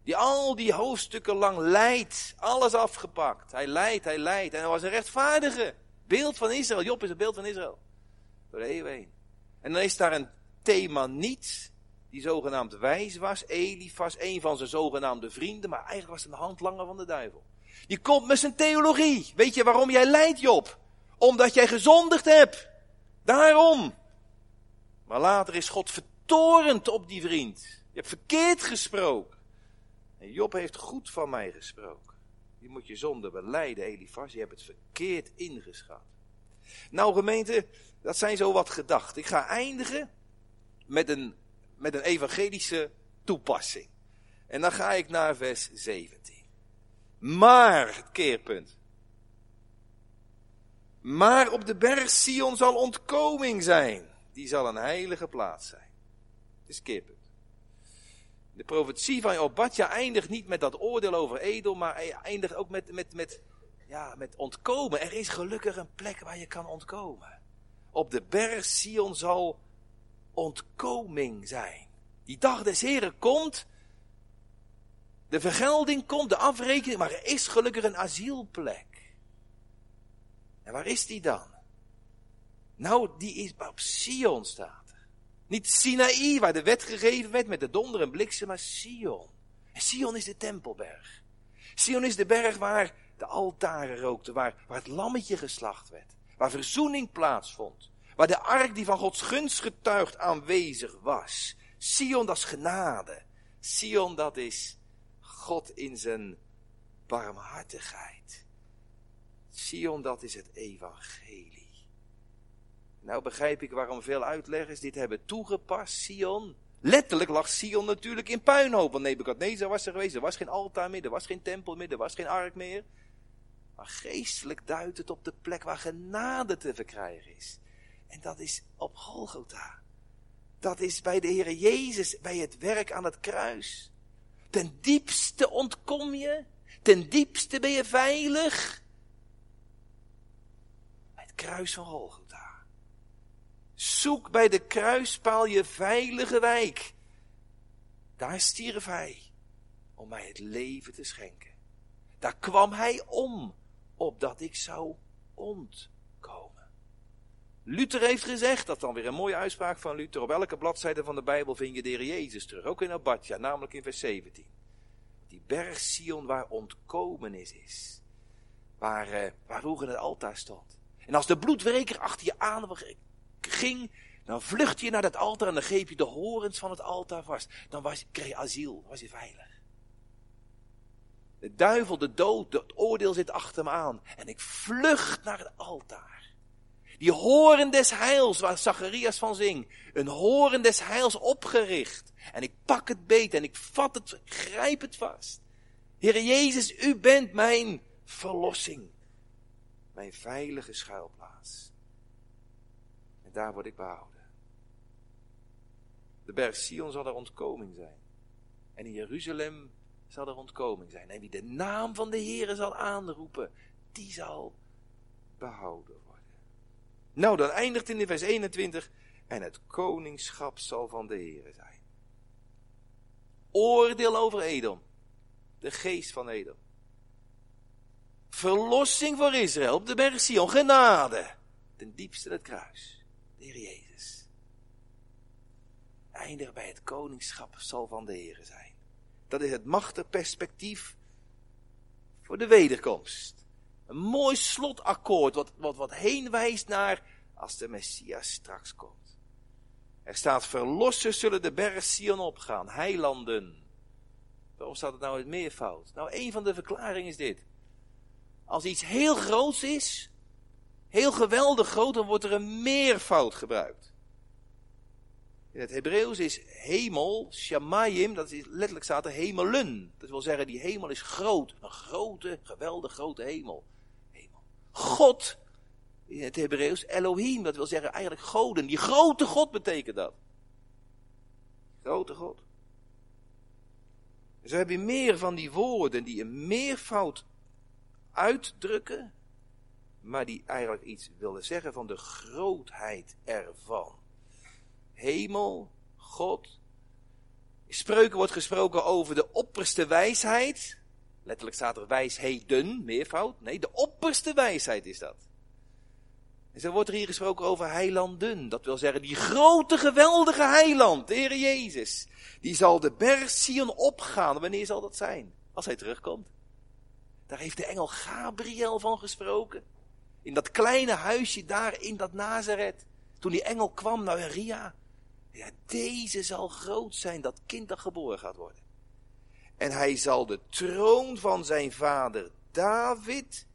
Die al die hoofdstukken lang leidt, alles afgepakt. Hij leidt, hij leidt. En hij was een rechtvaardige. Beeld van Israël. Job is een beeld van Israël. Door de heen. En dan is daar een Themaniet, die zogenaamd wijs was. Elifas, een van zijn zogenaamde vrienden, maar eigenlijk was het een handlanger van de duivel. Die komt met zijn theologie. Weet je waarom jij lijdt, Job? Omdat jij gezondigd hebt. Daarom. Maar later is God vertorend op die vriend. Je hebt verkeerd gesproken. En Job heeft goed van mij gesproken. Die moet je zonde beleiden, Elifas. Je hebt het verkeerd ingeschat. Nou gemeente, dat zijn zo wat gedachten. Ik ga eindigen met een, met een evangelische toepassing. En dan ga ik naar vers 17. Maar, het keerpunt. Maar op de berg Sion zal ontkoming zijn. Die zal een heilige plaats zijn. Het is keerpunt. De profetie van Obadja eindigt niet met dat oordeel over Edel, maar eindigt ook met, met, met, ja, met ontkomen. Er is gelukkig een plek waar je kan ontkomen. Op de berg Sion zal ontkoming zijn. Die dag des Heren komt. De vergelding komt, de afrekening, maar er is gelukkig een asielplek. En waar is die dan? Nou, die is op Sion staat. Niet Sinaï, waar de wet gegeven werd met de donder en bliksem, maar Sion. En Sion is de tempelberg. Sion is de berg waar de altaren rookten, waar, waar het lammetje geslacht werd. Waar verzoening plaatsvond. Waar de ark die van Gods gunst getuigd aanwezig was. Sion, dat is genade. Sion, dat is God in zijn barmhartigheid. Sion, dat is het evangelie. Nou begrijp ik waarom veel uitleggers dit hebben toegepast. Sion. Letterlijk lag Sion natuurlijk in puinhoop. Want Nebukadnezar was er geweest. Er was geen altaar meer. Er was geen tempel meer. Er was geen ark meer. Maar geestelijk duidt het op de plek waar genade te verkrijgen is. En dat is op Golgotha. Dat is bij de Heer Jezus, bij het werk aan het kruis. Ten diepste ontkom je. Ten diepste ben je veilig. Bij het kruis van Golgotha. Zoek bij de kruispaal je veilige wijk. Daar stierf hij om mij het leven te schenken. Daar kwam hij om, opdat ik zou ontkomen. Luther heeft gezegd, dat dan weer een mooie uitspraak van Luther, op elke bladzijde van de Bijbel vind je de Heer Jezus terug, ook in Abadja, namelijk in vers 17. Die berg Sion waar ontkomen is. Waar, uh, waar vroeger het altaar stond. En als de bloedwreker achter je aan ging, dan vlucht je naar dat altaar en dan greep je de horens van het altaar vast. Dan was, kreeg je asiel, was je veilig. De duivel, de dood, het oordeel zit achter me aan. En ik vlucht naar het altaar. Die horen des heils, waar Zacharias van zingt. Een horen des heils opgericht. En ik pak het beet en ik vat het, grijp het vast. Heere Jezus, u bent mijn verlossing. Mijn veilige schuilplaats. En daar word ik behouden. De berg Sion zal er ontkoming zijn. En in Jeruzalem zal er ontkoming zijn. En wie de naam van de Heere zal aanroepen, die zal behouden worden. Nou, dan eindigt in vers 21. En het koningschap zal van de Heere zijn. Oordeel over Edom. De geest van Edom. Verlossing voor Israël op de berg Sion. Genade. Ten diepste het kruis. De Heer Jezus. Eindig bij het koningschap zal van de Heere zijn. Dat is het machtig perspectief voor de wederkomst. Een mooi slotakkoord wat, wat, wat heen wijst naar als de Messias straks komt. Er staat verlossers zullen de berg Sion opgaan, heilanden. Waarom staat het nou in meervoud? Nou, een van de verklaringen is dit. Als iets heel groots is, heel geweldig groot, dan wordt er een meervoud gebruikt. In het Hebreeuws is hemel, shamayim, dat is letterlijk staat er hemelen. Dat wil zeggen, die hemel is groot. Een grote, geweldig grote hemel. hemel. God, in het Hebreeuws, Elohim, dat wil zeggen eigenlijk goden. Die grote God betekent dat. Grote God. Dus we hebben meer van die woorden die een meervoud uitdrukken, maar die eigenlijk iets willen zeggen van de grootheid ervan hemel, God. In spreuken wordt gesproken over de opperste wijsheid. Letterlijk staat er wijsheden, meervoud. Nee, de opperste wijsheid is dat. En zo wordt er hier gesproken over heilanden. Dat wil zeggen, die grote, geweldige heiland, de Heer Jezus. Die zal de berg Sion opgaan. Wanneer zal dat zijn? Als hij terugkomt. Daar heeft de engel Gabriel van gesproken. In dat kleine huisje daar in dat Nazareth. Toen die engel kwam naar Ria. Ja, deze zal groot zijn, dat kind dat geboren gaat worden. En hij zal de troon van zijn vader David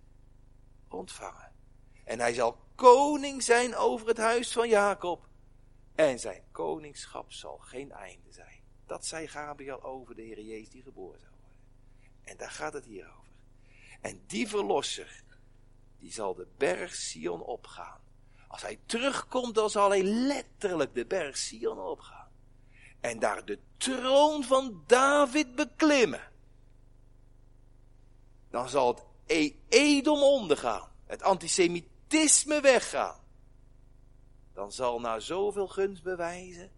ontvangen. En hij zal koning zijn over het huis van Jacob. En zijn koningschap zal geen einde zijn. Dat zei Gabriel over de Heer Jezus die geboren zou worden. En daar gaat het hier over. En die verlosser, die zal de berg Sion opgaan. Als hij terugkomt, dan zal hij letterlijk de berg Sion opgaan. En daar de troon van David beklimmen. Dan zal het e- Edom ondergaan. Het antisemitisme weggaan. Dan zal na zoveel gunst bewijzen.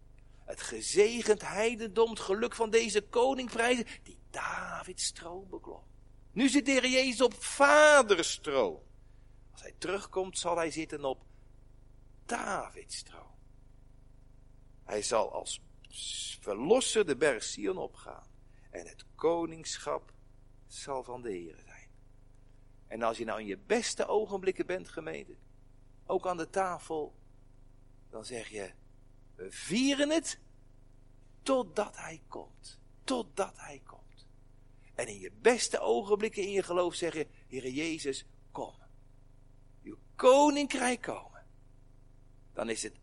Het gezegend heidendom, het geluk van deze koning prijzen. Die Davids troon beklom. Nu zit de Heer Jezus op vaders troon. Als hij terugkomt, zal hij zitten op Davids troon. Hij zal als verlosser de berg Sion opgaan. En het koningschap zal van de Heer zijn. En als je nou in je beste ogenblikken bent gemeten, ook aan de tafel, dan zeg je, we vieren het totdat hij komt. Totdat hij komt. En in je beste ogenblikken in je geloof zeggen, Heer Jezus, kom. Uw koninkrijk komen dan is het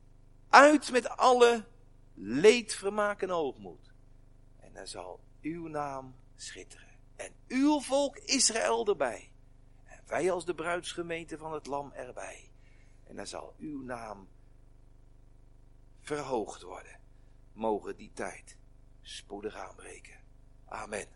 uit met alle leed, vermaak en hoogmoed. En dan zal uw naam schitteren. En uw volk Israël erbij. En wij als de bruidsgemeente van het lam erbij. En dan zal uw naam verhoogd worden. Mogen die tijd spoedig aanbreken. Amen.